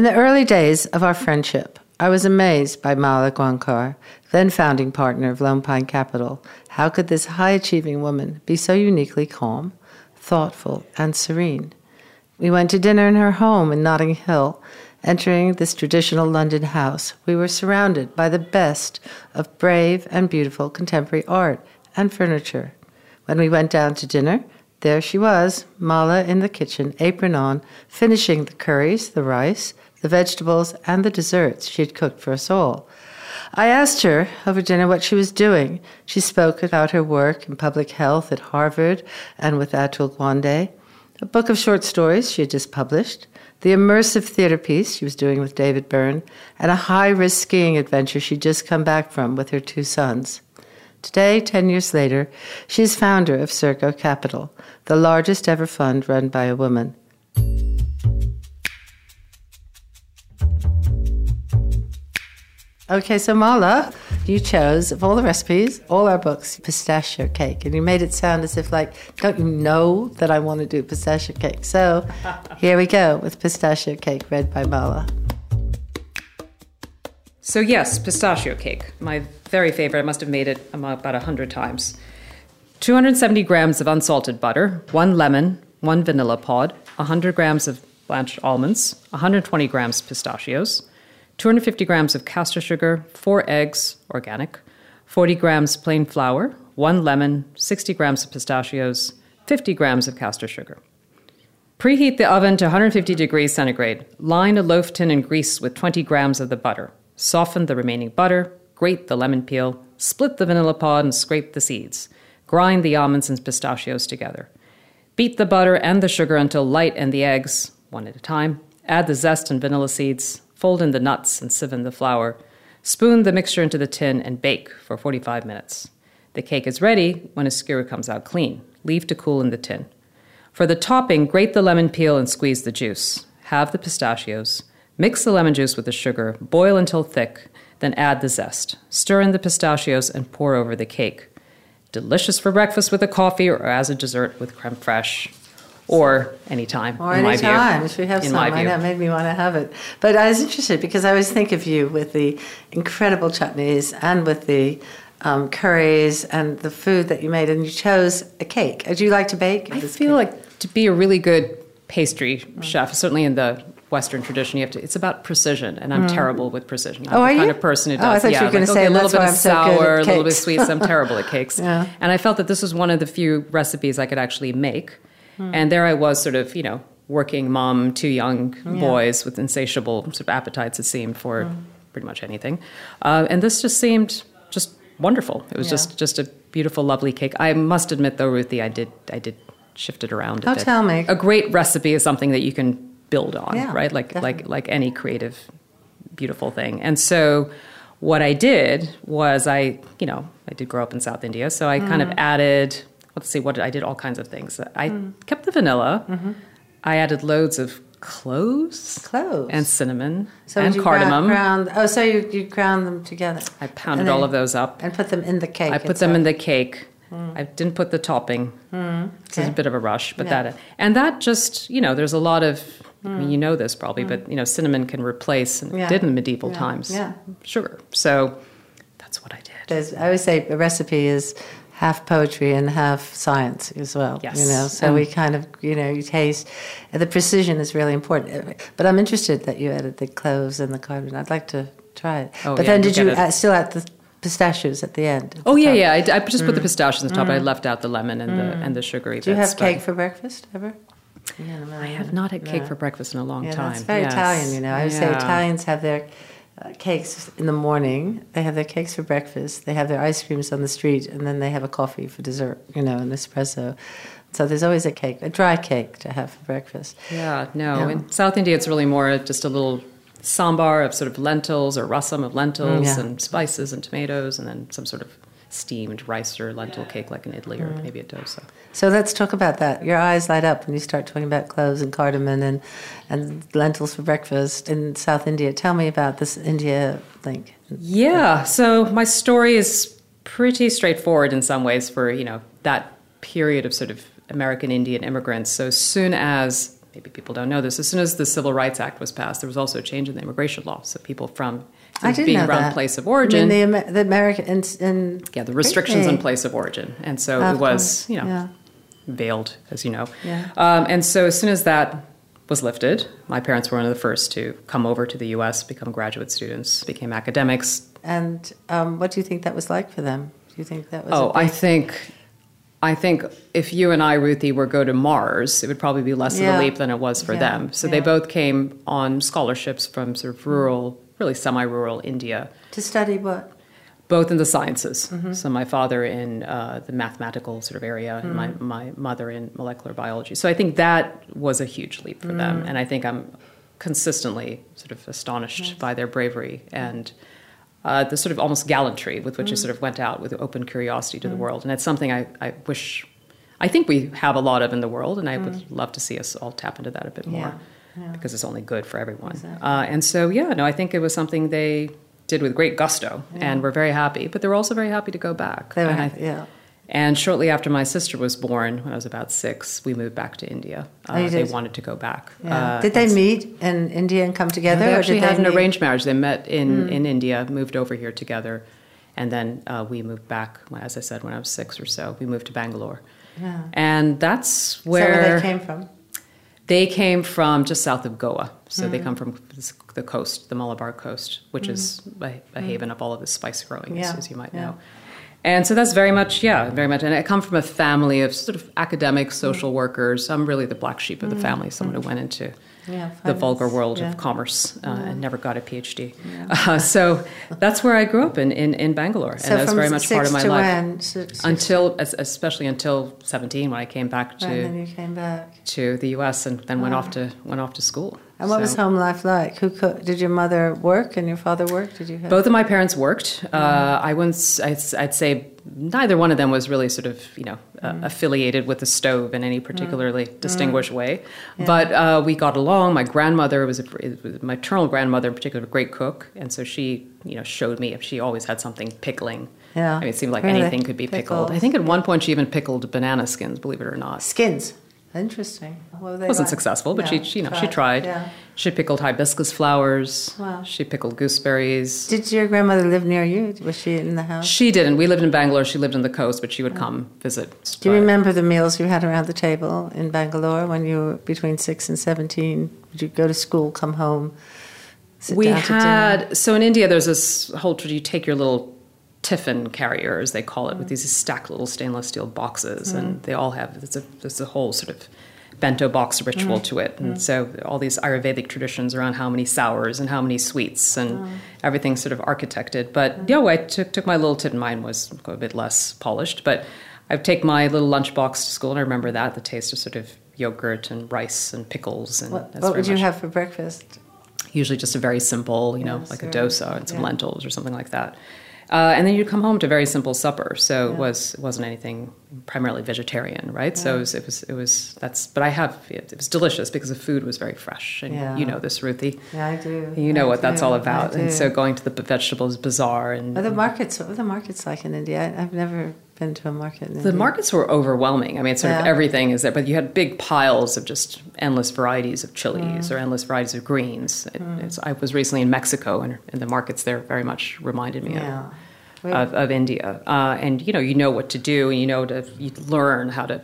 In the early days of our friendship, I was amazed by Mala Gaonkar, then founding partner of Lone Pine Capital. How could this high achieving woman be so uniquely calm, thoughtful, and serene? We went to dinner in her home in Notting Hill. Entering this traditional London house, we were surrounded by the best of brave and beautiful contemporary art and furniture. When we went down to dinner, there she was, Mala in the kitchen, apron on, finishing the curries, the rice, the vegetables, and the desserts she had cooked for us all. I asked her oh, over dinner what she was doing. She spoke about her work in public health at Harvard and with Atul Gawande a book of short stories she had just published, the immersive theater piece she was doing with David Byrne, and a high risk skiing adventure she'd just come back from with her two sons. Today, 10 years later, she is founder of Surgo Capital, the largest ever fund run by a woman. Okay, so Mala, you chose of all the recipes, all our books, pistachio cake, and you made it sound as if like, don't you know that I want to do pistachio cake? So here we go with pistachio cake, read by Mala. So yes, pistachio cake, my very favorite. I must have made it about a hundred times. 270 grams of unsalted butter, one lemon, one vanilla pod, 100 grams of blanched almonds, 120 grams pistachios 250 grams of castor sugar, 4 eggs, organic, 40 grams plain flour, 1 lemon, 60 grams of pistachios, 50 grams of castor sugar. Preheat the oven to 150 degrees centigrade. Line a loaf tin and grease with 20 grams of the butter. Soften the remaining butter, grate the lemon peel, split the vanilla pod and scrape the seeds. Grind the almonds and pistachios together. Beat the butter and the sugar until light and the eggs, one at a time. Add the zest and vanilla seeds. Fold in the nuts and sieve in the flour. Spoon the mixture into the tin and bake for 45 minutes. The cake is ready when a skewer comes out clean. Leave to cool in the tin. For the topping, grate the lemon peel and squeeze the juice. Have the pistachios. Mix the lemon juice with the sugar, boil until thick, then add the zest. Stir in the pistachios and pour over the cake. Delicious for breakfast with a coffee or as a dessert with creme fraiche or anytime. Or in anytime, if we have in some. I know, made me want to have it. But I was interested because I always think of you with the incredible chutneys and with the um, curries and the food that you made, and you chose a cake. Do you like to bake? I feel cake? like to be a really good pastry mm. chef, certainly in the Western tradition, you have to. It's about precision, and I'm mm. terrible with precision. I'm oh, the are kind you? of person who does. Oh, I thought yeah, you were going like, to say okay, a little bit of so sour, a little bit of sweet. I'm terrible at cakes. Yeah. And I felt that this was one of the few recipes I could actually make Mm. And there I was, sort of, you know, working mom, two young yeah. boys with insatiable sort of appetites, it seemed, for mm. pretty much anything. Uh, and this just seemed just wonderful. It was yeah. just just a beautiful, lovely cake. I must admit, though, Ruthie, I did I did shift it around. A oh, bit. tell me. A great recipe is something that you can build on, yeah, right? Like definitely. like like any creative, beautiful thing. And so. What I did was I, you know, I did grow up in South India, so I mm. kind of mm. added let's see what I did all kinds of things. I mm. kept the vanilla. Mm-hmm. I added loads of cloves, cloves, and cinnamon so and cardamom. Ground, oh, so you, you ground them together. I pounded all of those up and put them in the cake. I put them in the cake. Mm. I didn't put the topping. Mm. Okay. It's a bit of a rush, but yeah. that and that just you know there's a lot of I mean, mm. you know this probably, but you know cinnamon can replace and yeah. did in medieval yeah. times yeah. sugar. So that's what I did. There's, I always say a recipe is half poetry and half science as well. Yes. You know, so um, we kind of, you know, you taste. The precision is really important. But I'm interested that you added the cloves and the cardamom. I'd like to try it. Oh, but yeah, then did you add, still add the pistachios at the end? oh yeah, yeah. I, I just mm. put the mm. pistachios on the top. Mm. I left out the lemon and mm. the and the sugary. Do you bits, have cake for breakfast ever? Yeah, I have not had cake for breakfast in a long yeah, time. It's very yes. Italian, you know. I would yeah. say Italians have their cakes in the morning. They have their cakes for breakfast. They have their ice creams on the street, and then they have a coffee for dessert. You know, an espresso. So there's always a cake, a dry cake to have for breakfast. Yeah, no. Yeah. In South India, it's really more just a little sambar of sort of lentils or rasam of lentils Mm, yeah. and spices and tomatoes, and then some sort of steamed rice or lentil cake like an idli Mm. or maybe a dosa. So let's talk about that. Your eyes light up when you start talking about cloves and cardamom and, and lentils for breakfast in South India. Tell me about this India link. Yeah, so my story is pretty straightforward in some ways for, you know, that period of sort of American Indian immigrants. So as soon as maybe people don't know this, as soon as the Civil Rights Act was passed, there was also a change in the immigration law. So people from I didn't being know around that. place of I origin mean, the, the American in, in yeah, the restrictions on place of origin. And so Of it was, course, you know, yeah. veiled, as you know. Yeah. Um, and so as soon as that was lifted, my parents were one of the first to come over to the U.S., become graduate students, became academics. And um, what do you think that was like for them? Do you think that was? Oh, I think, I think if you and I, Ruthie, were go to Mars, it would probably be less Yeah. of a leap than it was for them. So they both came on scholarships from sort of rural, really semi-rural India. to study what? both in the sciences. Mm-hmm. So my father in uh, the mathematical sort of area, and my, Mm-hmm. my mother in molecular biology. So I think that was a huge leap for Mm. them, and I think I'm consistently sort of astonished by their bravery and. Uh, the sort of almost gallantry with which they Mm. sort of went out with open curiosity to the world. And it's something I, I wish, I think we have a lot of in the world, and I would love to see us all tap into that a bit more Mm. Yeah, yeah. because it's only good for everyone. Exactly. Uh, and so, yeah, no, I think it was something they did with great gusto, and were very happy. But they were also very happy to go back. They were, and I- yeah. And shortly after my sister was born, when I was about six, we moved back to India. Uh, Oh, they wanted to go back. yeah. Uh, did they meet in India and come together? They or actually did had an meet- arranged marriage. They met in, in India, moved over here together, and then uh, we moved back. As I said, when I was six or so, we moved to Bangalore, Yeah. and that's that where, where they came from? They came from just south of Goa, so Hmm. they mm. come from the coast, the Malabar coast, which is mm. a, a haven mm. of all of this spice growing, as. Yeah, as you might yeah. know. And so that's very much, yeah, very much. And I come from a family of sort of academic social workers. I'm really the black sheep of the family, someone who went into. Yeah, the vulgar world yeah. of commerce uh, and never got a PhD. Uh, so that's where I grew up in, in, in Bangalore. So and that was very much part of my life. when? Six- Until, es- especially until 17, when I came back to and then you came back. to the U.S. and then went off to went off to school. And what was home life like? Who cooked? Did your mother work and your father work? Did you have Both of my parents worked. Uh, I s- I'd, I'd say neither one of them was really sort of you know uh, affiliated with the stove in any particularly distinguished way. But uh, we got along. My grandmother was a was- my maternal grandmother in particular, a great cook, and so she you know showed me. She always had something pickling. Yeah. I mean, it seemed like Really? anything could be pickled. I think at one point she even pickled banana skins. Believe it or not. skins? Interesting. They wasn't like? successful, but No, she, she, you know, she tried. Yeah. She pickled hibiscus flowers. Wow. She pickled gooseberries. Did your grandmother live near you? Was she in the house? She didn't. We lived in Bangalore. She lived on the coast, but she would oh. come visit. Do you remember the meals you had around the table in Bangalore when you were between six and seventeen? Would you go to school, come home? Sit We down to dinner? had so in India. There's this whole. Tradition you take your little tiffin carrier, as they call it, with mm. these stacked little stainless steel boxes, and mm. they all have. There's a there's a whole sort of bento box ritual mm. to it, and so all these Ayurvedic traditions around how many sours and how many sweets and everything sort of architected. But yeah, I took took my little tin. Mine was a bit less polished, but I'd take my little lunchbox to school, and I remember that the taste of sort of yogurt and rice and pickles and What, what would you much- have for breakfast? usually just a very simple, you know, Yes, like a dosa and some yeah. lentils or something like that. Uh, and then you'd come home to a very simple supper. So it was it wasn't anything primarily vegetarian, right? So it was, it was it was that's. But I have it, it was delicious because the food was very fresh, and Yeah. you know this, Ruthie. Yeah, I do. You know I what that's all about. And so going to the vegetables bazaar and are the markets? What were the markets like in India? I've never been to a market The markets were overwhelming. I mean, sort of everything is there, but you had big piles of just endless varieties of chilies Mm. or endless varieties of greens. It, it's, I was recently in Mexico, and, and the markets there very much reminded me Yeah. of, of, of India. Uh, and you know, you know what to do, and you know to you learn how to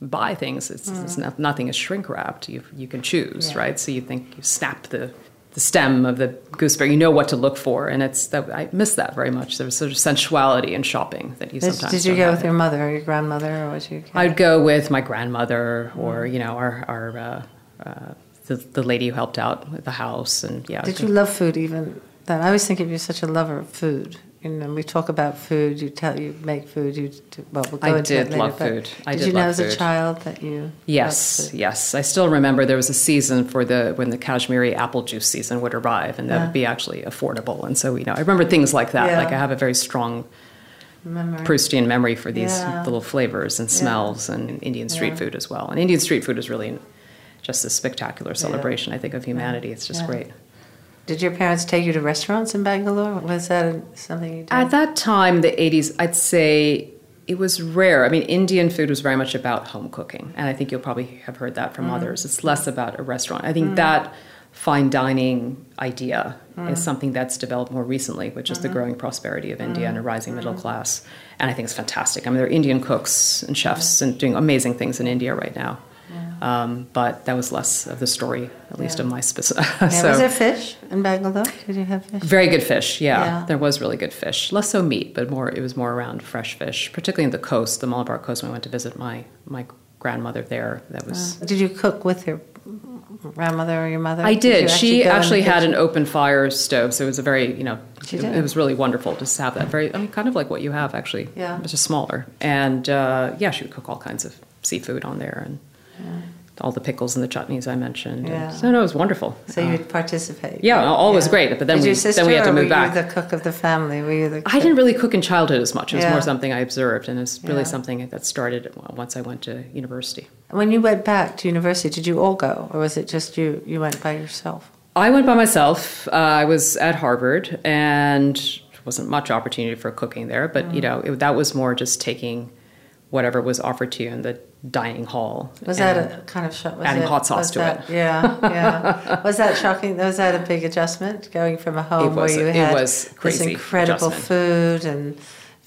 buy things. It's, it's not, nothing is shrink wrapped. You you can choose, Mm. Yeah. right? So you think you snap the the stem of the gooseberry. You know what to look for, and it's that I miss that very much. There was sort of sensuality in shopping that you Did, sometimes did you go with your mother or your grandmother or was you? I'd go with my grandmother or you know our our uh, uh, the, the lady who helped out with the house and yeah. Did you love food even then? I always think of you as such a lover of food. Know, we talk about food. You tell you make food. You do, well, we'll go I into did later, love food. I did, did you know as a food. child that you? Yes, yes. I still remember there was a season for the when the Kashmiri apple juice season would arrive, and that Yeah. would be actually affordable. And so, you know, I remember things like that. Yeah. Like I have a very strong Memory. Proustian memory for these Yeah. little flavors and smells, and Indian street food as well. And Indian street food is really just a spectacular celebration, I think, of humanity. It's just great. Did your parents take you to restaurants in Bangalore? Was that something you did? At that time, the 80s, I'd say it was rare. I mean, Indian food was very much about home cooking. And I think you'll probably have heard that Mm. from others. It's less about a restaurant. I think that fine dining idea Mm. is something that's developed more recently, which is the Mm-hmm. growing prosperity of India and a rising middle class. And I think it's fantastic. I mean, there are Indian cooks and chefs and doing amazing things in India right now. Um, but that was less of the story, at least Yeah. of my specific. Yeah, so, was there fish in Bangalore? Did you have fish? very good fish, yeah. Yeah. There was really good fish. Less so meat, but more it was more around fresh fish, particularly in the coast, the Malabar coast when I went to visit my my grandmother there. That was Did you cook with your grandmother or your mother? I you did. She actually had an open fire stove, so it was a very, you know, it, did. it was really wonderful to have that. Very, I mean, kind of like what you have actually. Yeah. It was just smaller. And uh, yeah, she would cook all kinds of seafood on there and all the pickles and the chutneys I mentioned. Yeah. And so no, it was wonderful. So Uh, you'd participate. yeah, all was great, but then Did we- your then we had to move were back. You the cook of the family. Were you the? I didn't really cook in childhood as much. It was Yeah. more something I observed, and it's really Yeah. something that started once I went to university. When you went back to university, did you all go, or was it just you? You went by yourself. I went by myself. Uh, I was at Harvard, and wasn't much opportunity for cooking there. But you know, it, that was more just taking whatever was offered to you in the dining hall. Was that a kind of shock? Adding it- hot sauce to that- it. Yeah, yeah. was that shocking? Was that a big adjustment going from a home was- where you it had this incredible adjustment. food and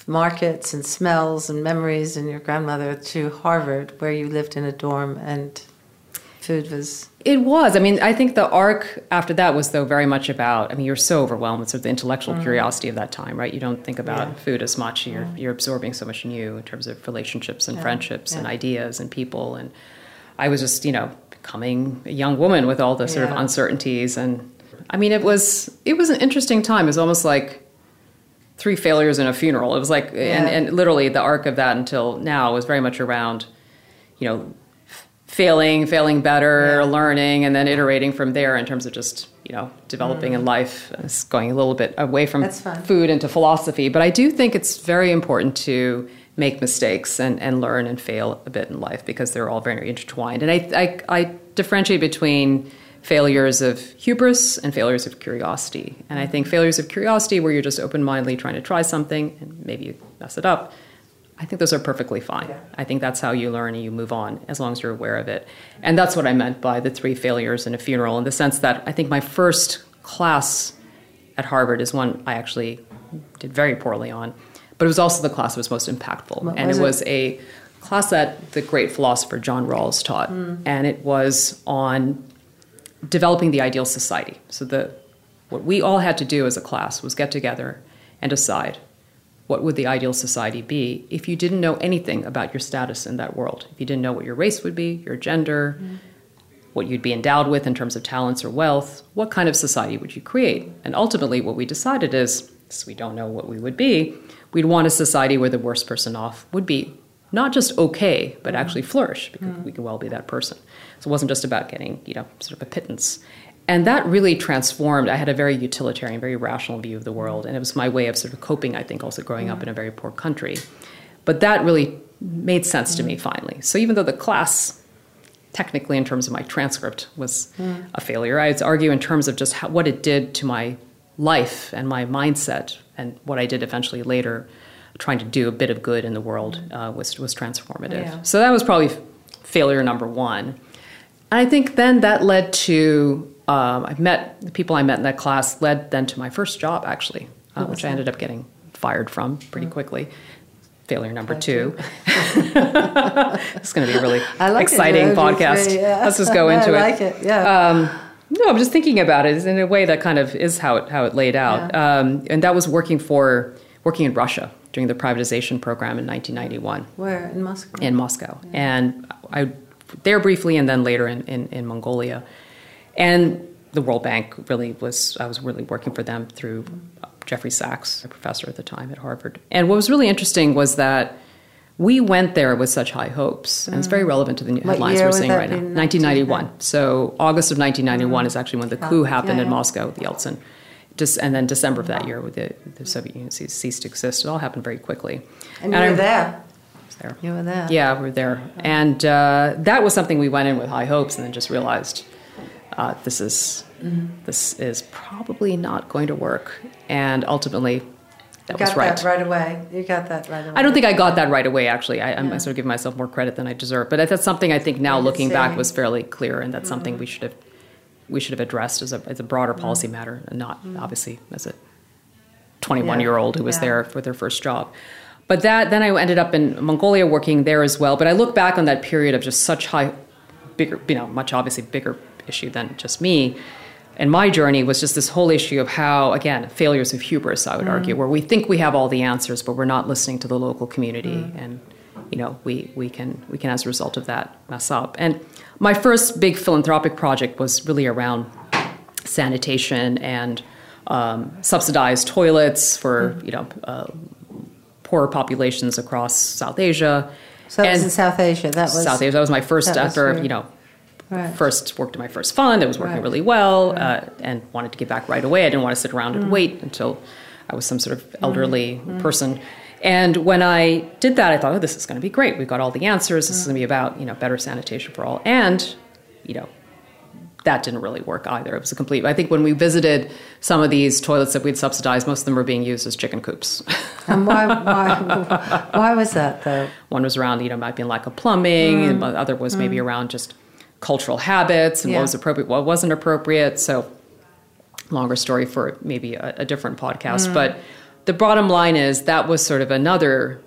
markets and smells and memories and your grandmother to Harvard, where you lived in a dorm and food was It was. I mean, I think the arc after that was, though, very much about. I mean, you're so overwhelmed with sort of the intellectual curiosity of that time, right? You don't think about Mm. Yeah. food as much. You're you're absorbing so much new in terms of relationships and Yeah. friendships and ideas and people. And I was just, you know, becoming a young woman with all the sort of uncertainties. And I mean, it was it was an interesting time. It was almost like three failures in a funeral. It was like, and, Yeah. and literally the arc of that until now was very much around, you know, failing, failing better, Yeah. learning, and then iterating from there in terms of just, you know, developing in life. It's going a little bit away from Mm. Food into philosophy. But I do think it's very important to make mistakes and, and learn and fail a bit in life because they're all very intertwined. And I, I, I differentiate between failures of hubris and failures of curiosity. And I think failures of curiosity, where you're just open mindedly trying to try something and maybe you mess it up, I think those are perfectly fine. Yeah. I think that's how you learn and you move on as long as you're aware of it. And that's what I meant by the three failures in a funeral, in the sense that I think my first class at Harvard is one I actually did very poorly on, but it was also the class that was most impactful. What and was it was a class that the great philosopher John Rawls taught, Hmm. and it was on developing the ideal society. So the what we all had to do as a class was get together and decide what would the ideal society be if you didn't know anything about your status in that world. If you didn't know what your race would be, your gender, mm-hmm. what you'd be endowed with in terms of talents or wealth, what kind of society would you create? And ultimately, what we decided is, since we don't know what we would be, we'd want a society where the worst person off would be not just okay, but mm-hmm. actually flourish, because mm-hmm. we could well be that person. So it wasn't just about getting, you know, sort of a pittance. And that really transformed. I had a very utilitarian, very rational view of the world, and it was my way of sort of coping, I think, also growing up in a very poor country. But that really made sense to me finally. So even though the class technically in terms of my transcript was a failure. I would argue in terms of just how, what it did to my life and my mindset and what I did eventually later, trying to do a bit of good in the world uh, was was transformative. Yeah. So that was probably failure number one. And I think then that led to um, I met the people I met in that class led then to my first job actually, uh, which I ended up getting fired from pretty quickly. Failure number Thank two. it's going to be a really like exciting It podcast. yeah. Let's just go I into it. I like it, yeah. Um, no, I'm just thinking about it in a way that kind of is how it how it laid out. Um, and that was working for working in Russia during the privatization program in 1991 Where in Moscow? in Moscow, and I there briefly, and then later in, in, in Mongolia, and the World Bank really was I was really working for them through Jeffrey Sachs, a professor at the time at Harvard. And what was really interesting was that we went there with such high hopes, and it's very relevant to the What headlines we're seeing right now. be? 1991. So August of 1991 is actually when the coup happened yeah, in yeah. Moscow with Yeltsin. Just, and then December of that year, with the, the Soviet Union ceased to exist. It all happened very quickly. And you I were there. was there. You were there. Yeah, we were there, and uh, that was something we went in with high hopes, and then just realized uh, this is Mm-hmm. this is probably not going to work, and ultimately, that got was right. that right away. You got that right away. I don't think I got that right away. Actually, I, I'm sort of giving myself more credit than I deserve, but that's something I think now, I looking see. back, was fairly clear, and that's something Mm-hmm. we should have we should have addressed as a as a broader policy matter, and not obviously as a 21 year old who was Mm-hmm. Yeah. there for their first job. But that then I ended up in Mongolia working there as well. But I look back on that period of just such high, bigger, you know, much obviously bigger issue than just me. And my journey was just this whole issue of how, again, failures of hubris, I would argue, where we think we have all the answers, but we're not listening to the local community, and you know, we we can we can as a result of that mess up. And my first big philanthropic project was really around sanitation and um, subsidized toilets for you know uh, poorer populations across South Asia. So that was in South Asia. That was South Asia. That was my first after you know Right. first worked in my first fund. It was working Right. really well uh, and wanted to give back right away. I didn't want to sit around Mm. and wait until I was some sort of mm-hmm. elderly mm-hmm. person. And when I did that, I thought, oh, this is going to be great. We've got all the answers. This is mm. going to be about you know better sanitation for all. And you know that didn't really work either. It was a complete. I think when we visited some of these toilets that we'd subsidized, most of them were being used as chicken coops. And why, why, why was that though? One was around, you know, might be lack of plumbing, and mm. the other was maybe mm. around just cultural habits and Yeah. what was appropriate, what wasn't appropriate. So, longer story for maybe a, a different podcast. But the bottom line is that was sort of another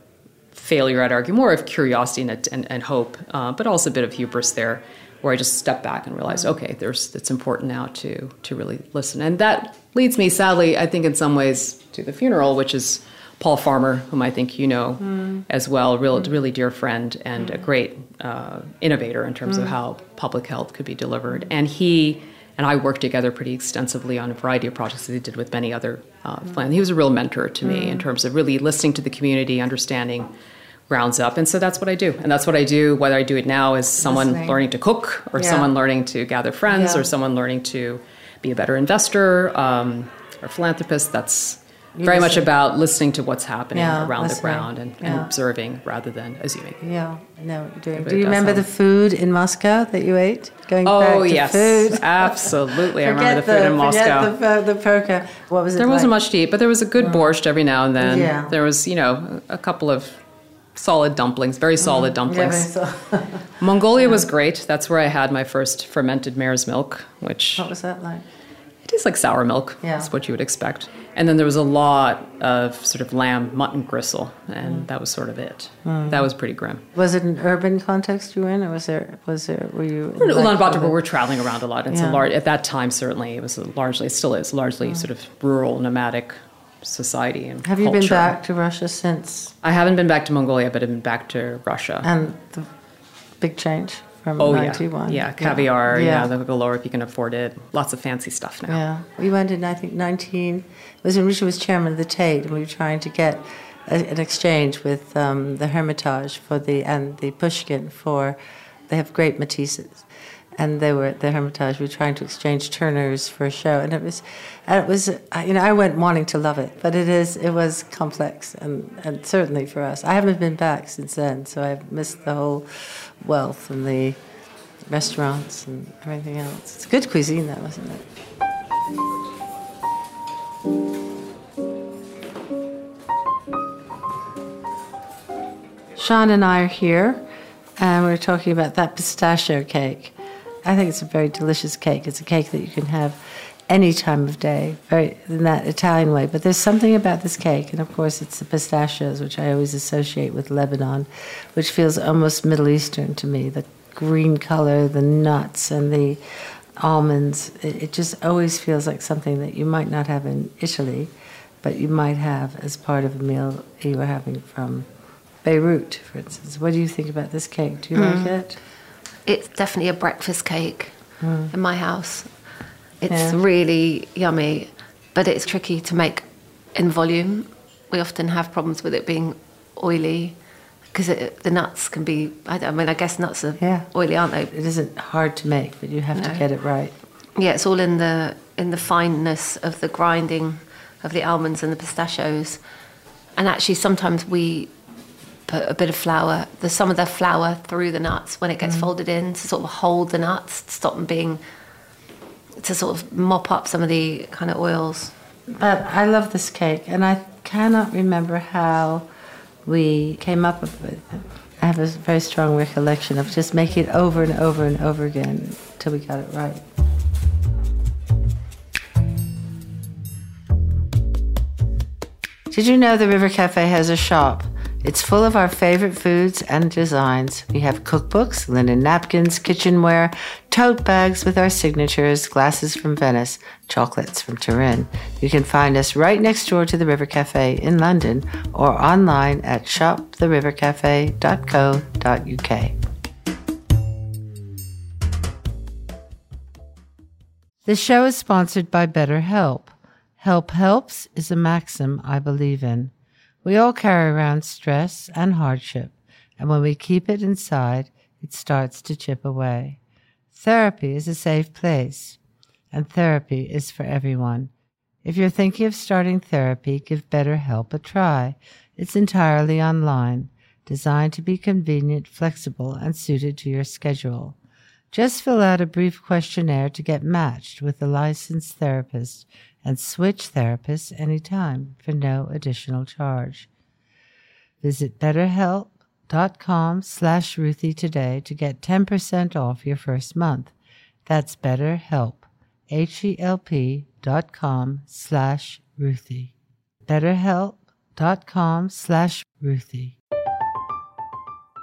failure, I'd argue, more of curiosity and, and, and hope, uh, but also a bit of hubris there, where I just stepped back and realized, okay, there's it's important now to to really listen, and that leads me, sadly, I think in some ways to the funeral, which is Paul Farmer, whom I think you know as well, real really dear friend and a great uh, innovator in terms of how public health could be delivered, and he. And I worked together pretty extensively on a variety of projects that he did with many other uh, philan- He was a real mentor to me in terms of really listening to the community, understanding grounds up. And so that's what I do. And that's what I do, whether I do it now as someone Listening. learning to cook or Yeah. someone learning to gather friends Yeah. or someone learning to be a better investor um, or philanthropist. That's very much about listening to what's happening Yeah, around the ground and, and observing rather than assuming. Yeah, I know what you're doing. Everybody Do you remember the food in Moscow that you ate? Going back Oh, to yes. food. Absolutely. I remember the food in Moscow. The, the poker. What was it There wasn't much to eat, but there was a good borscht every now and then. Yeah. There was, you know, a couple of solid dumplings, very solid Mm-hmm. Yeah, dumplings. very so- Mongolia was great. That's where I had my first fermented mare's milk, which what was that like? Tastes like sour milk. Yeah. That's what you would expect. And then there was a lot of sort of lamb mutton gristle, and Mm. that was sort of it. That was pretty grim. Was it an urban context you were in, or was there was there were you? in Ulaanbaatar, like- we're traveling around a lot. It's Yeah. a large at that time. Certainly, it was a largely, it still is largely sort of rural, nomadic society and Have you been back to Russia since? I haven't been back to Mongolia, but I've been back to Russia. And the big change from oh yeah, '91. yeah, caviar. Yeah. Yeah, the galore if you can afford it. Lots of fancy stuff now. Yeah, we went in. I think 19. It was when Richard was chairman of the Tate, and we were trying to get a, an exchange with um, the Hermitage for the and the Pushkin for. They have great Matisses, and they were at the Hermitage. We were trying to exchange Turners for a show, and it was, and it was. You know, I went wanting to love it, but it is. It was complex, and and certainly for us, I haven't been back since then, so I've missed the whole wealth and the restaurants and everything else. It's good cuisine, though, wasn't it? Sian and I are here, and we're talking about that pistachio cake. I think it's a very delicious cake. It's a cake that you can have any time of day, very in that Italian way. But there's something about this cake, and of course, it's the pistachios, which I always associate with Lebanon, which feels almost Middle Eastern to me. The green color, the nuts, and the almonds. It, it just always feels like something that you might not have in Italy, but you might have as part of a meal you were having from Beirut, for instance. What do you think about this cake? Do you hmm. like it? It's definitely a breakfast cake hmm. in my house. It's Yeah. really yummy, but it's tricky to make in volume. We often have problems with it being oily because the nuts can be. I, I, mean, I guess nuts are Yeah. oily, aren't they? It isn't hard to make, but you have to get it right. Yeah, it's all in the in the fineness of the grinding of the almonds and the pistachios. And actually, sometimes we put a bit of flour, the some of the flour through the nuts when it gets mm. folded in to sort of hold the nuts, to stop them being to sort of mop up some of the kind of oils. But I love this cake, and I cannot remember how we came up with it. I have a very strong recollection of just making it over and over and over again till we got it right. Did you know the River Cafe has a shop? It's full of our favorite foods and designs. We have cookbooks, linen napkins, kitchenware, tote bags with our signatures, glasses from Venice, chocolates from Turin. You can find us right next door to the River Cafe in London or online at shoptherivercafe.co.uk. The show is sponsored by BetterHelp. Help helps is a maxim I believe in. We all carry around stress and hardship, and when we keep it inside, it starts to chip away. Therapy is a safe place, and therapy is for everyone. If you're thinking of starting therapy, give BetterHelp a try. It's entirely online, designed to be convenient, flexible, and suited to your schedule. Just fill out a brief questionnaire to get matched with a licensed therapist and switch therapists anytime for no additional charge. Visit betterhelp.com slash Ruthie today to get 10% off your first month. That's betterhelp, H-E-L-P dot com slash Ruthie. betterhelp.com slash Ruthie.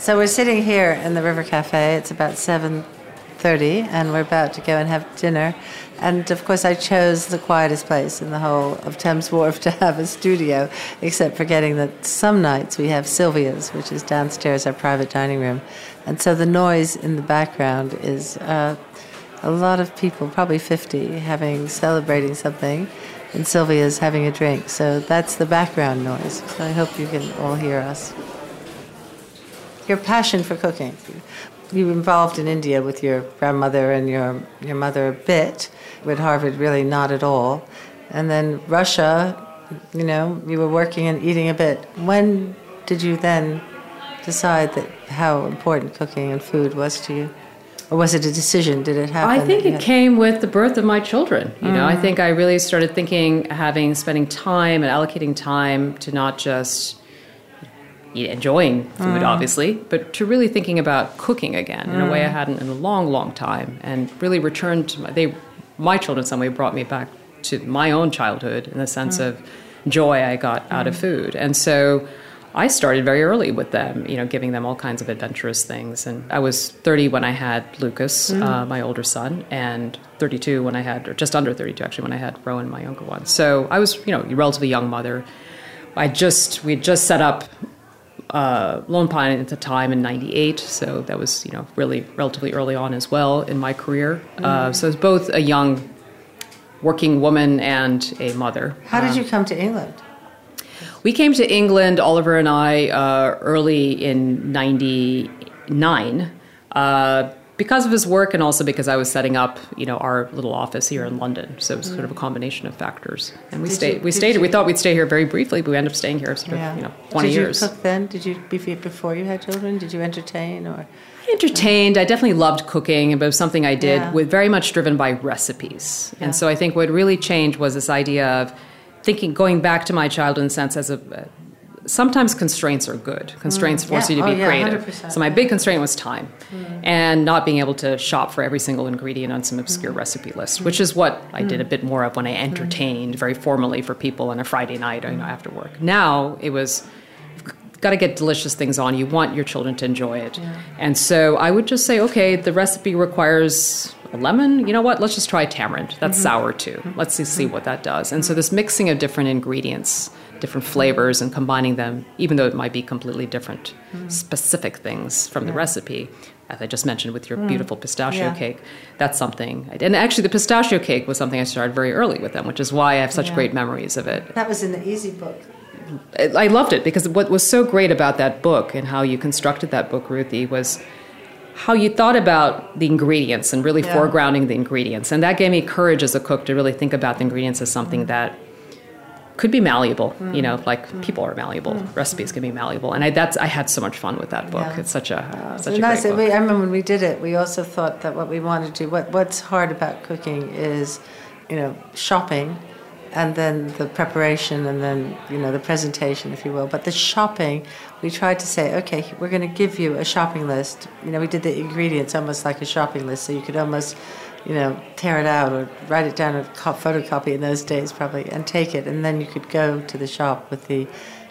So we're sitting here in the River Cafe. It's about 7:30 and we're about to go and have dinner. And of course I chose the quietest place in the whole of Thames Wharf to have a studio, except forgetting that some nights we have Sylvia's, which is downstairs our private dining room. And so the noise in the background is uh, a lot of people, probably 50, having celebrating something, and Sylvia's having a drink. So that's the background noise. So I hope you can all hear us your passion for cooking. You were involved in India with your grandmother and your, your mother a bit, with Harvard really not at all. And then Russia, you know, you were working and eating a bit. When did you then decide that how important cooking and food was to you? Or was it a decision? Did it happen? I think it came with the birth of my children. You know, I mm. think I really started thinking, having spending time and allocating time to not just enjoying food, mm. obviously, but to really thinking about cooking again in a way I mm. hadn't in a long, long time, and really returned to my, they, my children. in Some way brought me back to my own childhood in the sense mm. of joy I got out of food, and so. I started very early with them, you know, giving them all kinds of adventurous things. And I was 30 when I had Lucas, uh, my older son, and 32 when I had, or just under 32 actually, when I had Rowan, my younger one. So I was, you know, a relatively young mother. I just, we just set up uh, Lone Pine at the time in '98, so that was you know really relatively early on as well in my career. Uh, so it's both a young working woman and a mother. How did you come to England? We came to England, Oliver and I, uh, early in '99. Uh, because of his work, and also because I was setting up, you know, our little office here in London, so it was sort of a mm. combination of factors. And we Did stayed. you- we did stayed. We thought we'd stay here very briefly, but we ended up staying here sort of, you know, twenty did years. you cook then? Did you before you had children? Did you entertain or? entertained. I definitely loved cooking, but it was something I did Yeah. with very much driven by recipes. Yeah. And so I think what really changed was this idea of thinking, going back to my childhood sense as a sometimes constraints are good. Mm. Constraints Mm, force yeah. you to Oh, be yeah, creative. 100%, So my big constraint was time, Mm. and not being able to shop for every single ingredient on some obscure mm. recipe list, mm. which is what I did a bit more of when I entertained very formally for people on a Friday night, you know, after work. Now it was got to get delicious things on. You want your children to enjoy it. And so I would just say, okay, the recipe requires a lemon. You know what? Let's just try tamarind. That's mm-hmm. sour too. Let's see, see mm-hmm. what that does. And so mm-hmm. this mixing of different ingredients, different flavors, and combining them, even though it might be completely different, mm-hmm. specific things from the recipe. As I just mentioned with your mm. beautiful pistachio Yeah. cake, that's something. And actually, the pistachio cake was something I started very early with them, which is why I have such Yeah. great memories of it. That was in the Easy book. I loved it because what was so great about that book and how you constructed that book, Ruthie, was how you thought about the ingredients and really Yeah. foregrounding the ingredients. And that gave me courage as a cook to really think about the ingredients as something mm. that could be malleable. You mm. know, like mm. people are malleable, mm. recipes can be malleable. And I, that's I had so much fun with that book. Yeah. It's such a uh, such So a nice. great book. I remember when we did it, we also thought that what we wanted to do, what, what's hard about cooking is, you know, shopping and then the preparation and then, you know, the presentation, if you will. But the shopping, we tried to say, okay, we're going to give you a shopping list. You know, we did the ingredients almost like a shopping list, so you could almost, you know, tear it out or write it down co- photocopy in those days probably and take it. And then you could go to the shop with the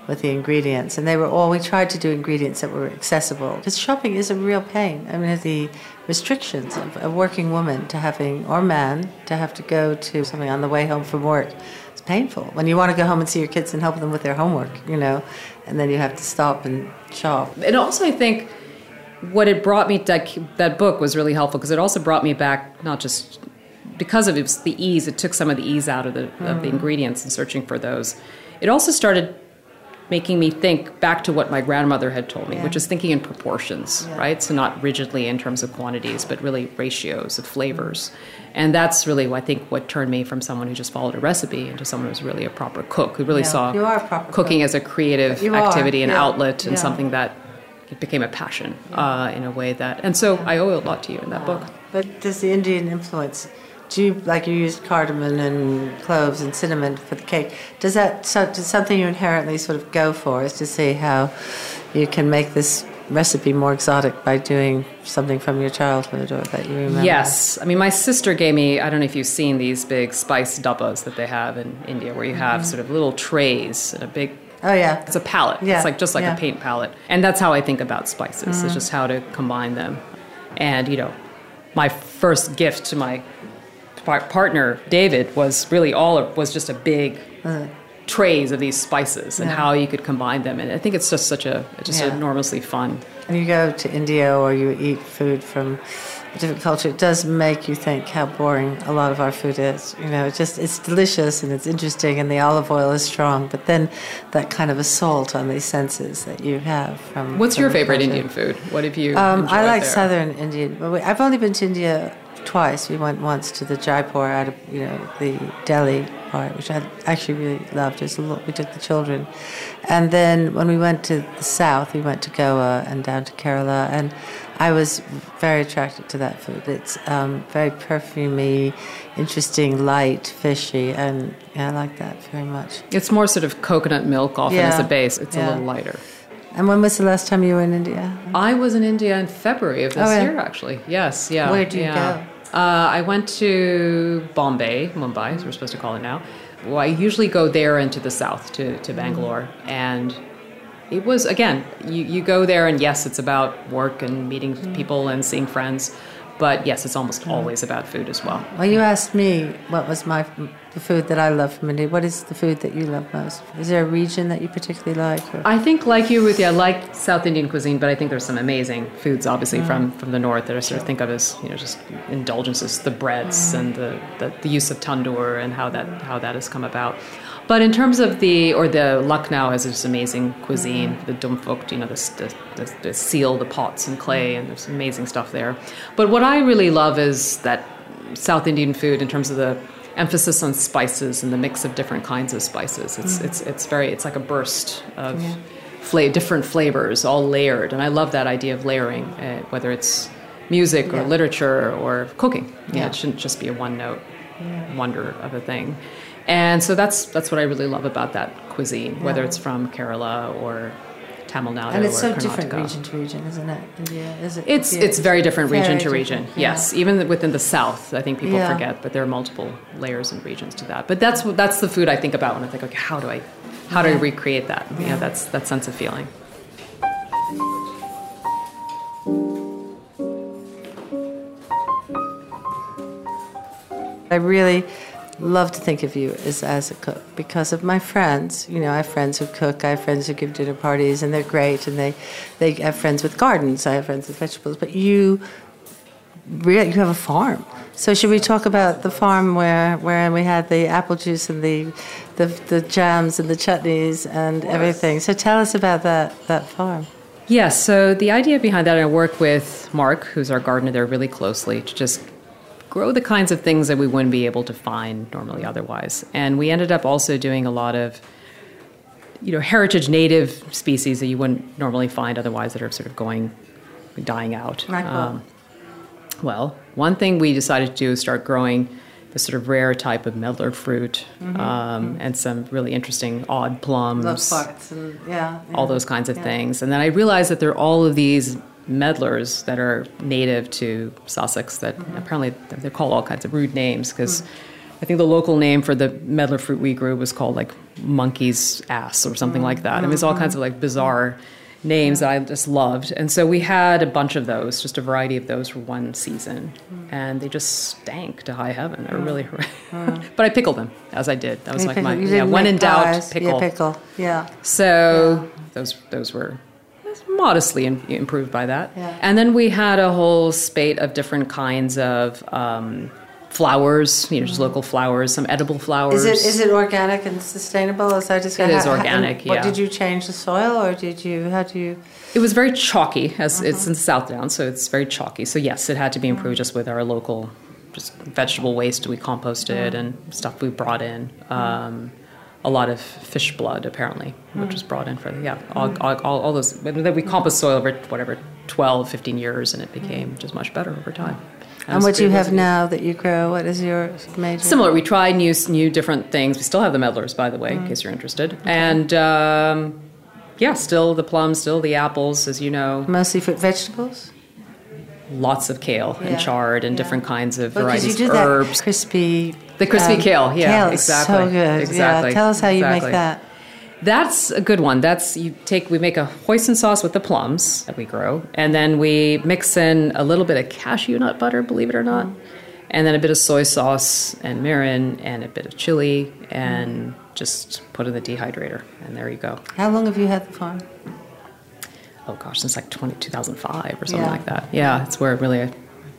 with the ingredients, and they were all. We tried to do ingredients that were accessible because shopping is a real pain. I mean, the restrictions of a working woman to having or man to have to go to something on the way home from work. It's painful when you want to go home and see your kids and help them with their homework, you know, and then you have to stop and shop. And also, I think what it brought me that that book was really helpful because it also brought me back not just because of it was the ease. It took some of the ease out of the of the mm. ingredients and searching for those. It also started making me think back to what my grandmother had told me, Yeah. which is thinking in proportions, Yeah. right? So not rigidly in terms of quantities, but really ratios of flavors. And that's really, I think, what turned me from someone who just followed a recipe into someone who's really a proper cook, who really Yeah, saw you are a proper cooking cook. as a creative activity and outlet and something that it became a passion uh, in a way that. And so I owe a lot to you in that book. But does the Indian influence? Do you like you used cardamom and cloves and cinnamon for the cake? Does that so does something you inherently sort of go for is to see how you can make this recipe more exotic by doing something from your childhood or that you remember? Yes. I mean, my sister gave me, I don't know if you've seen these big spice dabbas that they have in India, where you have sort of little trays and a big Oh yeah. It's a palette. Yeah, It's like just like yeah. a paint palette. And that's how I think about spices. It's mm. just how to combine them. And you know, my first gift to my par- partner David was really all of, was just a big uh-huh. trays of these spices and Yeah. how you could combine them. And I think it's just such a just Yeah. enormously fun. When you go to India or you eat food from a different culture, it does make you think how boring a lot of our food is. You know, it's just it's delicious and it's interesting and the olive oil is strong, but then that kind of assault on these senses that you have from. What's from your favorite culture. Indian food? What have you? Um, I like there? Southern Indian. But we, I've only been to India twice. We went once to the Jaipur out of you know the Delhi part, which I actually really loved. It lot, we took the children, and then when we went to the south, we went to Goa and down to Kerala, and I was very attracted to that food. It's um, very perfumey, interesting, light, fishy, and yeah, I like that very much. It's more sort of coconut milk often as a base. It's Yeah. a little lighter. And when was the last time you were in India? I was in India in February of this Oh, yeah. year, actually. Yes, yeah. Where'd you yeah. Uh, I went to Bombay, Mumbai, as we're supposed to call it now. Well, I usually go there into the south, to, to Bangalore. And it was, again, you, you go there, and yes, it's about work and meeting mm. people and seeing friends. But yes, it's almost mm. always about food as well. Well, you asked me what was my the food that I love from India. What is the food that you love most? Is there a region that you particularly like? Or? I think, like you, with I like South Indian cuisine, but I think there's some amazing foods, obviously mm. from, from the north that I sort of think of as you know just indulgences, the breads and the, the, the use of tandoor and how that how that has come about. But in terms of the or the Lucknow has this amazing cuisine, the dum pukht, you know, the, the, the, the seal, the pots and clay, and there's amazing stuff there. But what I really love is that South Indian food in terms of the emphasis on spices and the mix of different kinds of spices. It's it's it's very it's like a burst of fla- different flavors all layered, and I love that idea of layering, uh, whether it's music or Yeah. literature or cooking. Yeah, Yeah. it shouldn't just be a one note. wonder of a thing. And so that's that's what I really love about that cuisine, whether it's from Kerala or Tamil Nadu And it's so Karnataka. different region to region, isn't it? India, is it? It's yeah, it's very different region very to region. different, yeah. Yes, even within the South, I think people Yeah. forget, but there are multiple layers and regions to that. But that's that's the food I think about when I think, okay, how do I how do I recreate that? You know, that's that sense of feeling. I really love to think of you as, as a cook because of my friends. You know, I have friends who cook, I have friends who give dinner parties, and they're great, and they, they have friends with gardens, I have friends with vegetables, but you you have a farm. So should we talk about the farm where, where we had the apple juice and the, the, the jams and the chutneys and everything? So tell us about that, that farm. Yes, so the idea behind that, I work with Mark, who's our gardener there, really closely to just grow the kinds of things that we wouldn't be able to find normally otherwise. And we ended up also doing a lot of, you know, heritage native species that you wouldn't normally find otherwise that are sort of going, dying out. What? Um, well, one thing we decided to do is start growing the sort of rare type of medlar fruit um, and some really interesting odd plums Love and yeah, all those kinds of Yeah. things. And then I realized that there are all of these medlars that are native to Sussex that Mm-hmm. apparently they're called all kinds of rude names because Mm. I think the local name for the medlar fruit we grew was called like monkey's ass or something like that. It was all kinds of like bizarre names that I just loved. And so we had a bunch of those, just a variety of those for one season. Mm. And they just stank to high heaven. They were really but I pickled them as I did. That was You like pickle- my yeah, when in doubt, pickle. Yeah, pickle. Yeah. So those those were modestly in, improved by that. Yeah. And then we had a whole spate of different kinds of um, flowers, you know, just local flowers, some edible flowers. Mm-hmm. Is it is it organic and sustainable? As I just got? It is organic, What yeah. What, did you change the soil, or did you? How do you? It was very chalky, as it's Uh-huh. in South Down, so it's very chalky. So yes, it had to be Mm-hmm. improved just with our local, just vegetable waste we composted Mm-hmm. and stuff we brought in. Um, a lot of fish blood, apparently, which Mm. was brought in for the, yeah, all, all, all, all those. Then we compost soil over whatever 12, 15 years, and it became just much better over time. And was what do you have now that you grow? What is your major? Similar. We try new new different things. We still have the medlars, by the way, Mm. in case you're interested. And um, yeah, still the plums, still the apples, as you know. Mostly fruit vegetables. Lots of kale Yeah, and chard and yeah. different kinds of Well, varieties you do of herbs. crispy. The crispy um, kale, yeah, kale exactly, So good. exactly, Yeah. Tell us how you exactly. make that. That's a good one. That's you take we make a hoisin sauce with the plums that we grow, and then we mix in a little bit of cashew nut butter, believe it or not, and then a bit of soy sauce and mirin and a bit of chili, and just put in the dehydrator, and there you go. How long have you had the farm? Oh gosh, since like 20, 2005 or something Yeah. like that. Yeah, it's where really uh,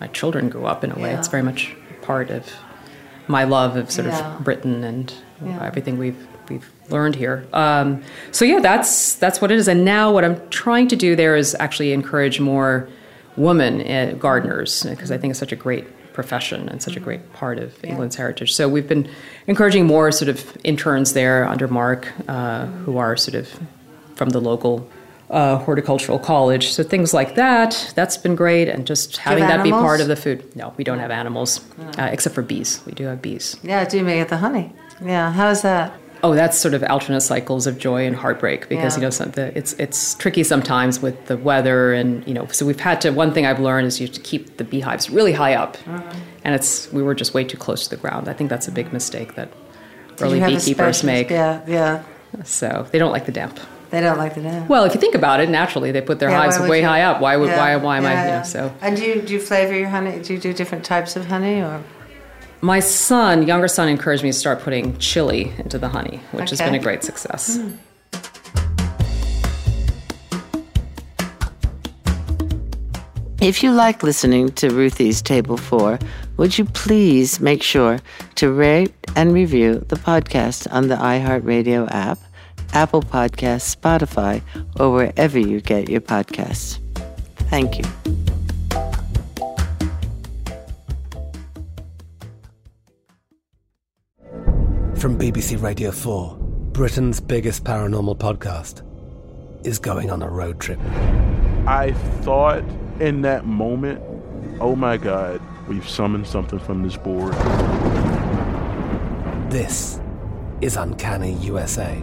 my children grew up in a way. Yeah. It's very much part of my love of sort Yeah. of Britain and Yeah. everything we've we've learned here. Um, so yeah, that's that's what it is. And now what I'm trying to do there is actually encourage more women uh, gardeners because I think it's such a great profession and such a great part of England's heritage. So we've been encouraging more sort of interns there under Mark uh, who are sort of from the local uh, horticultural college. So things like that, that's been great. And just having that be part of the food. No, we don't have animals, uh, except for bees. We do have bees. Yeah, do you make it the honey? Yeah. How is that? Oh, that's sort of alternate cycles of joy and heartbreak because Yeah. you know some, the, it's it's tricky sometimes with the weather and you know so we've had to one thing I've learned is you have to keep the beehives really high up Uh-huh. and it's we were just way too close to the ground. I think that's a big mistake that early you have a beekeepers make. Yeah, yeah. So they don't like the damp. They don't like the damn. Well, if you think about it, naturally they put their Yeah, hives way you? high up. Why would Yeah, why why am I yeah, you know so And do you do you flavor your honey? Do you do different types of honey or? my son, younger son, encouraged me to start putting chili into the honey, which has Okay. Hmm. been a great success. If you like listening to Ruthie's Table 4, would you please make sure to rate and review the podcast on the iHeartRadio app, Apple Podcasts, Spotify, or wherever you get your podcasts? Thank you. From BBC Radio 4, Britain's biggest paranormal podcast is going on a road trip. I thought in that moment, oh my God, we've summoned something from this board. This is Uncanny USA.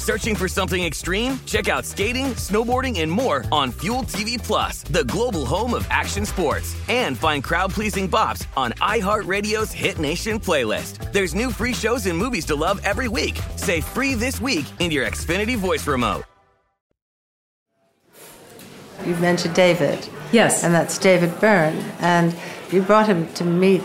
Searching for something extreme? Check out skating, snowboarding, and more on Fuel TV Plus, the global home of action sports. And find crowd-pleasing bops on iHeartRadio's Hit Nation playlist. There's new free shows and movies to love every week. Say free this week in your Xfinity voice remote. You mentioned David. Yes. And that's David Byrne. And you brought him to meet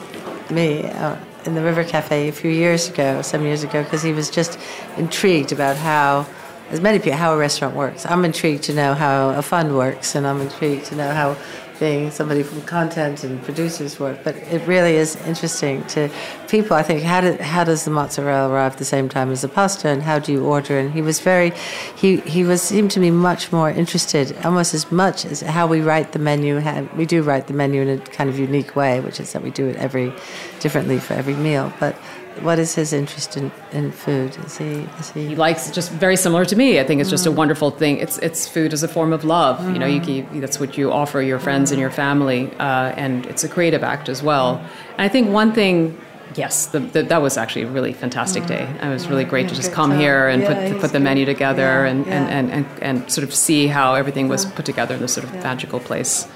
me uh, in the River Cafe a few years ago, some years ago, because he was just intrigued about how, as many people, how a restaurant works. I'm intrigued to know how a fund works, and I'm intrigued to know how being somebody from content and producers work. But it really is interesting to people. I think how did, how does the mozzarella arrive at the same time as the pasta, and how do you order? And he was very, he he was seemed to be much more interested, almost as much as how we write the menu. How, we do write the menu in a kind of unique way, which is that we do it every differently for every meal, but. What is his interest in, in food? Is he, is he he likes just very similar to me. I think it's just a mm. wonderful thing. It's it's food as a form of love. You know, you mm. keep, that's what you offer your friends and your family, uh, and it's a creative act as well. Mm. And I think one thing. Yes, the, the, that was actually a really fantastic day. It was really great to just come time. here and Yeah, put put the good. menu together Yeah, and, yeah. And, and, and, and sort of see how everything was put together in this sort of magical place.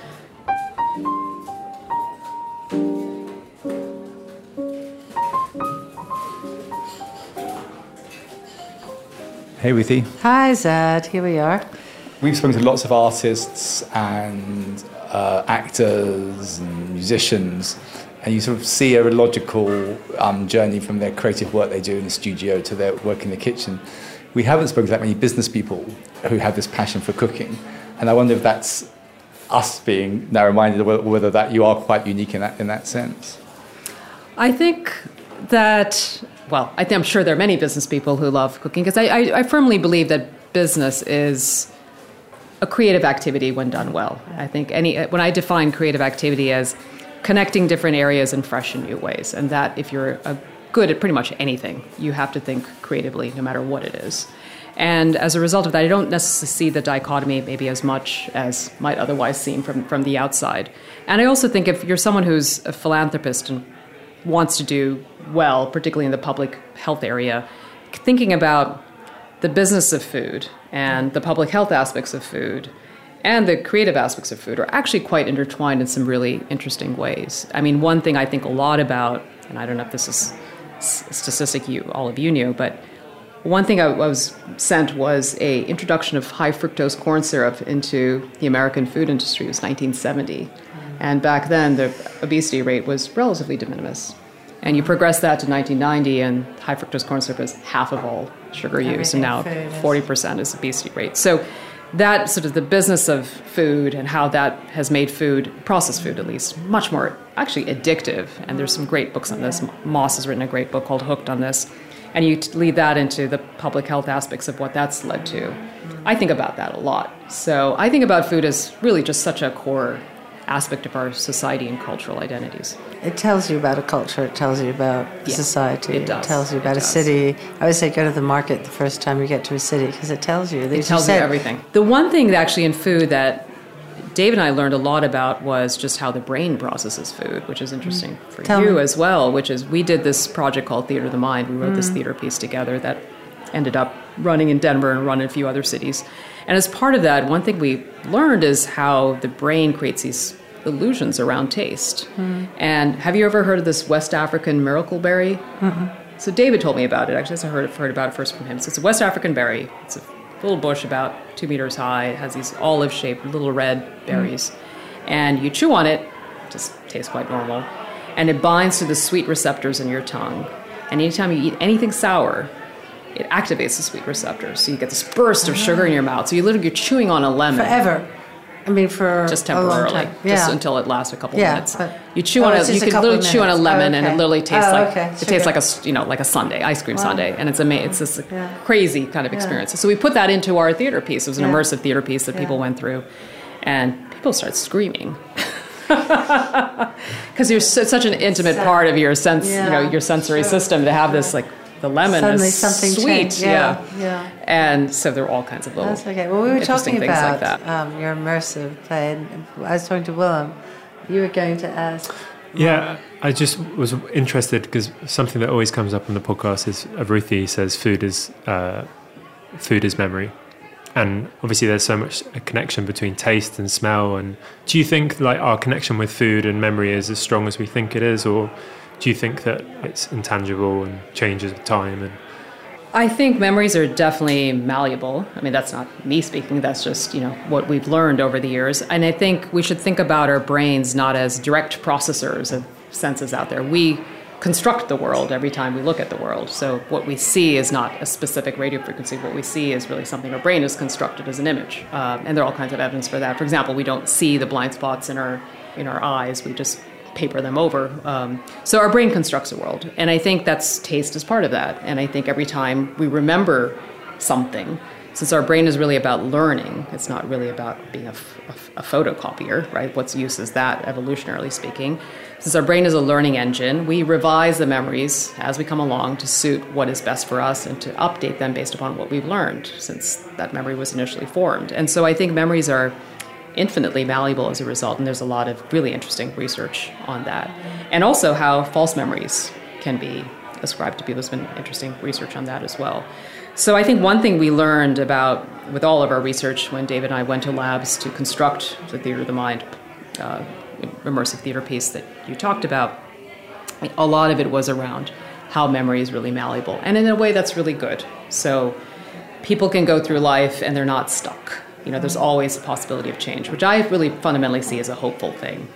Hey Ruthie. Hi, Zad. Here we are. We've spoken to lots of artists and uh, actors and musicians, and you sort of see a logical um, journey from their creative work they do in the studio to their work in the kitchen. We haven't spoken to that many business people who have this passion for cooking, and I wonder if that's us being narrow-minded, or whether that you are quite unique in that in that sense. I think that, well, I I'm sure there are many business people who love cooking because I, I, I firmly believe that business is a creative activity when done well. I think any uh, when I define creative activity as connecting different areas in fresh and new ways, and that if you're a good at pretty much anything, you have to think creatively no matter what it is. And as a result of that, I don't necessarily see the dichotomy maybe as much as might otherwise seem from, from the outside. And I also think if you're someone who's a philanthropist and wants to do well, particularly in the public health area, thinking about the business of food and the public health aspects of food and the creative aspects of food are actually quite intertwined in some really interesting ways. I mean, one thing I think a lot about, and I don't know if this is a statistic you all of you knew, but one thing I was sent was a introduction of high fructose corn syrup into the American food industry. It was 1970, and back then the obesity rate was relatively de minimis. And you progress that to 1990, and high fructose corn syrup is half of all sugar use, and now Everything food is- 40% is obesity rate. So that sort of the business of food and how that has made food, processed food at least, much more actually addictive. And there's some great books on this. Moss has written a great book called Hooked on this. And you lead that into the public health aspects of what that's led to. I think about that a lot. So I think about food as really just such a core aspect of our society and cultural identities. It tells you about a culture. It tells you about Yeah, society. it does. tells you about a city. I always say go to the market the first time you get to a city because it tells you. It tells you everything. The one thing that actually in food that Dave and I learned a lot about was just how the brain processes food, which is mm. interesting for Tell you me. as well. Which is we did this project called Theater of the Mind. We wrote this mm. theater piece together that ended up running in Denver and run in a few other cities. And as part of that, one thing we learned is how the brain creates these illusions around taste. And have you ever heard of this West African miracle berry? Mm-hmm. So David told me about it. Actually, I heard, heard about it first from him. So it's a West African berry. It's a little bush about two meters high. It has these olive-shaped little red berries, mm-hmm. and you chew on it. it Just tastes quite normal, and it binds to the sweet receptors in your tongue. And anytime you eat anything sour, it activates the sweet receptors. So you get this burst of sugar in your mouth. So you literally you're chewing on a lemon Forever. I mean, for just temporarily, time. just until it lasts a couple Yeah, minutes. but- You chew Oh, on a, you can literally chew on a oh, lemon, Oh, and it literally oh, tastes Oh, like okay. it Sugar. tastes like a you know like a sundae, ice cream Wow. sundae, and it's ama- It's this Yeah. crazy kind of Yeah. experience. So we put that into our theater piece. It was an Yeah. immersive theater piece that Yeah. people went through, and people started screaming. Because you're so, such an intimate part of your sense, you know, your sensory sure, system to have this like the lemon Suddenly is something sweet, changed. yeah. Yeah, yeah. And so there were all kinds of little That's okay. Well, we were talking about like that. um, your immersive play, and I was talking to Willem. You were going to ask. Yeah, I just was interested because something that always comes up on the podcast is uh, Ruthie says food is uh, food is memory, and obviously there's so much a connection between taste and smell. And do you think like our connection with food and memory is as strong as we think it is, or do you think that it's intangible and changes with time? And I think memories are definitely malleable. I mean, that's not me speaking, that's just, you know, what we've learned over the years. And I think we should think about our brains not as direct processors of senses out there. We construct the world every time we look at the world. So what we see is not a specific radio frequency. What we see is really something our brain has constructed as an image. Um, and there are all kinds of evidence for that. For example, we don't see the blind spots in our in our eyes. We just paper them over. Um, so our brain constructs a world, and I think that's taste is part of that. And I think every time we remember something, since our brain is really about learning, it's not really about being a, a a photocopier, right? What's use is that, evolutionarily speaking. Since our brain is a learning engine, we revise the memories as we come along to suit what is best for us and to update them based upon what we've learned since that memory was initially formed. And so I think memories are infinitely malleable as a result, and there's a lot of really interesting research on that. And also how false memories can be ascribed to people. There's been interesting research on that as well. So I think one thing we learned about, with all of our research, when David and I went to labs to construct the Theater of the Mind uh, immersive theater piece that you talked about, a lot of it was around how memory is really malleable, and in a way that's really good. So people can go through life and they're not stuck. You know, there's always a possibility of change, which I really fundamentally see as a hopeful thing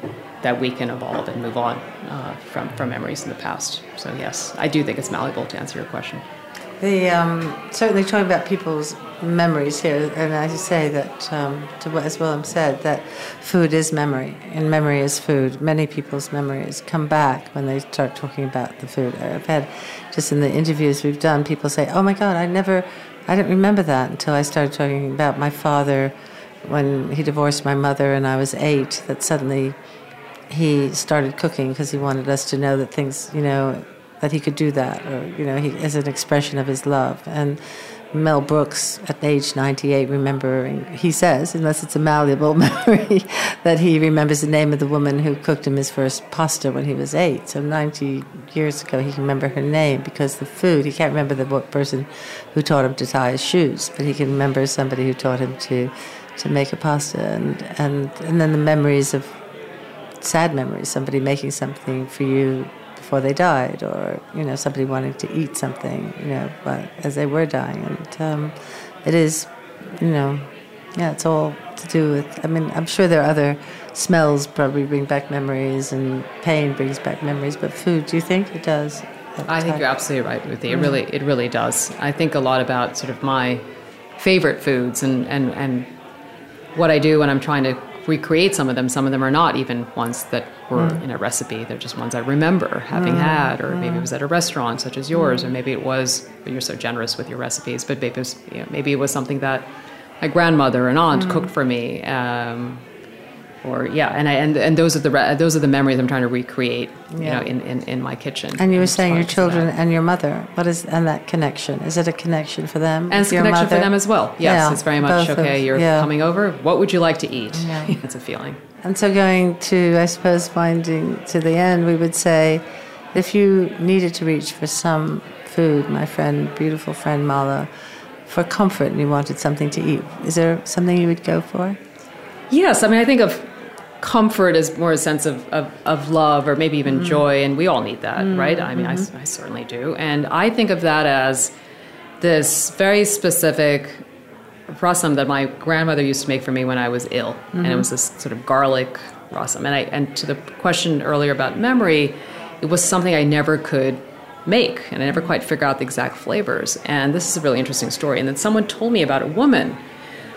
that we can evolve and move on uh, from, from memories in the past. So, yes, I do think it's malleable to answer your question. The um, certainly talking about people's memories here, and I say that um, what as Willem said that food is memory, and memory is food. Many people's memories come back when they start talking about the food. I've had just in the interviews we've done, people say, "Oh my God, I never, I didn't remember that until I started talking about my father when he divorced my mother and I was eight. That suddenly he started cooking because he wanted us to know that things, you know, that he could do that, or you know, he, as an expression of his love. And Mel Brooks, at age 98, remembering, he says, unless it's a malleable memory, that he remembers the name of the woman who cooked him his first pasta when he was eight. So 90 years ago, he can remember her name because the food, he can't remember the person who taught him to tie his shoes, but he can remember somebody who taught him to, to make a pasta. And, and, and then the memories of sad memories, somebody making something for you before they died, or you know somebody wanting to eat something, you know, but as they were dying, and um, it is, you know, yeah, it's all to do with. I mean, I'm sure there are other smells probably bring back memories, and pain brings back memories, but food, do you think it does? I think you're absolutely right, Ruthie. It Mm. really, it really does. I think a lot about sort of my favorite foods and, and, and what I do when I'm trying to recreate some of them. Some of them are not even ones that were Mm. in a recipe. They're just ones I remember having Mm. had, or maybe Mm. it was at a restaurant such as yours, or maybe it was. But you're so generous with your recipes. But maybe it was, you know, maybe it was something that my grandmother and aunt Mm. cooked for me. Um, or yeah, and I, and and those are the re- those are the memories I'm trying to recreate, you know, in, in, in my kitchen. And you were saying your children and your mother. What is and that connection? Is it a connection for them? And it's a connection for them as well. Yes, Yeah, it's very much both of- okay. You're yeah. coming over. What would you like to eat? Yeah. it's a feeling. And so, going to, I suppose, finding to the end, we would say, if you needed to reach for some food, my friend, beautiful friend Mala, for comfort, and you wanted something to eat, is there something you would go for? Yes, I mean, I think of comfort is more a sense of, of, of love or maybe even Mm. joy, and we all need that, Mm, right? I mean, I, mhm. I certainly do. And I think of that as this very specific rasam that my grandmother used to make for me when I was ill, and it Mhm. was this sort of garlic rasam. And I and to the question earlier about memory, it was something I never could make, and I never quite figure out the exact flavors. And this is a really interesting story. And then someone told me about a woman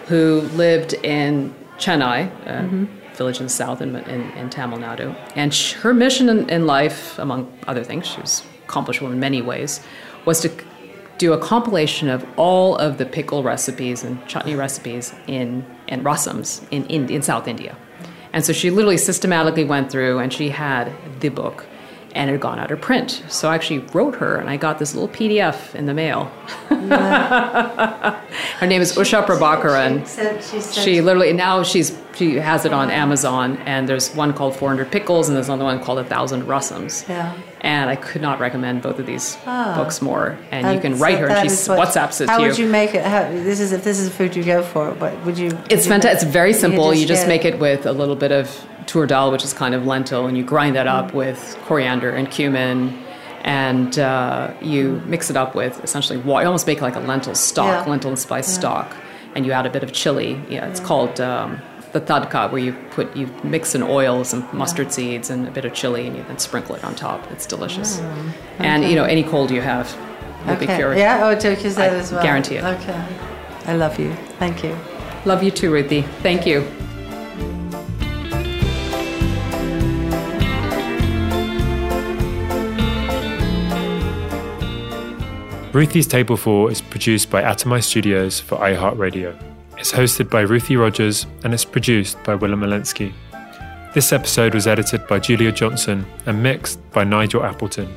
who lived in Chennai, a mm-hmm. Village in the south in, in, in Tamil Nadu. And sh- her mission in, in, life, among other things, she was accomplished in many ways, was to do a compilation of all of the pickle recipes and chutney recipes in and rasams in, in, in South India. And so she literally systematically went through and she had the book and it had gone out of print. So I actually wrote her and I got this little PDF in the mail. Yeah. her name is Usha Prabhakaran. She, said, she, said she literally, now she's she has it on Amazon and there's one called 400 Pickles and there's another one called 1000 Rasams. Yeah. And I could not recommend both of these oh. books more. And you can write her and she what, WhatsApps it How to you. How would you make it? How, this is if this is food you go for, but would you? It's fantastic. It's very simple. You just, you just make it with a little bit of tur dal, which is kind of lentil, and you grind that up with coriander and cumin, and uh, you mix it up with essentially water. You almost make like a lentil stock, yeah. lentil and spice yeah. stock, and you add a bit of chili. Yeah, it's yeah. called um, the tadka, where you put you mix in oil, some mustard seeds, and a bit of chili, and you then sprinkle it on top. It's delicious. Oh, okay. And you know, any cold you have will okay. be cured. Yeah, oh, use that I as well. Guarantee it. Okay. I love you. Thank you. Love you too, Ruthie. Thank you. Ruthie's Table 4 is produced by Atomized Studios for iHeartRadio. It's hosted by Ruthie Rogers and it's produced by Willem Malensky. This episode was edited by Julia Johnson and mixed by Nigel Appleton.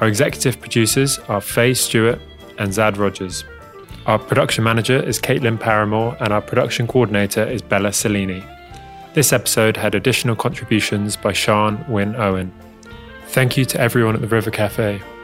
Our executive producers are Faye Stewart and Zad Rogers. Our production manager is Caitlin Paramore and our production coordinator is Bella Cellini. This episode had additional contributions by Sean Wynne Owen. Thank you to everyone at the River Cafe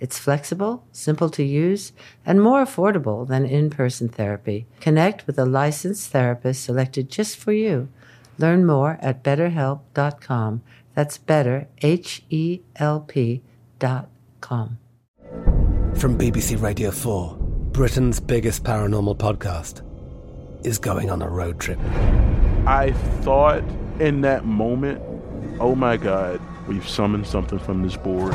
it's flexible, simple to use, and more affordable than in person therapy. Connect with a licensed therapist selected just for you. Learn more at betterhelp.com. That's better, H E L P.com. From BBC Radio 4, Britain's biggest paranormal podcast is going on a road trip. I thought in that moment, oh my God, we've summoned something from this board.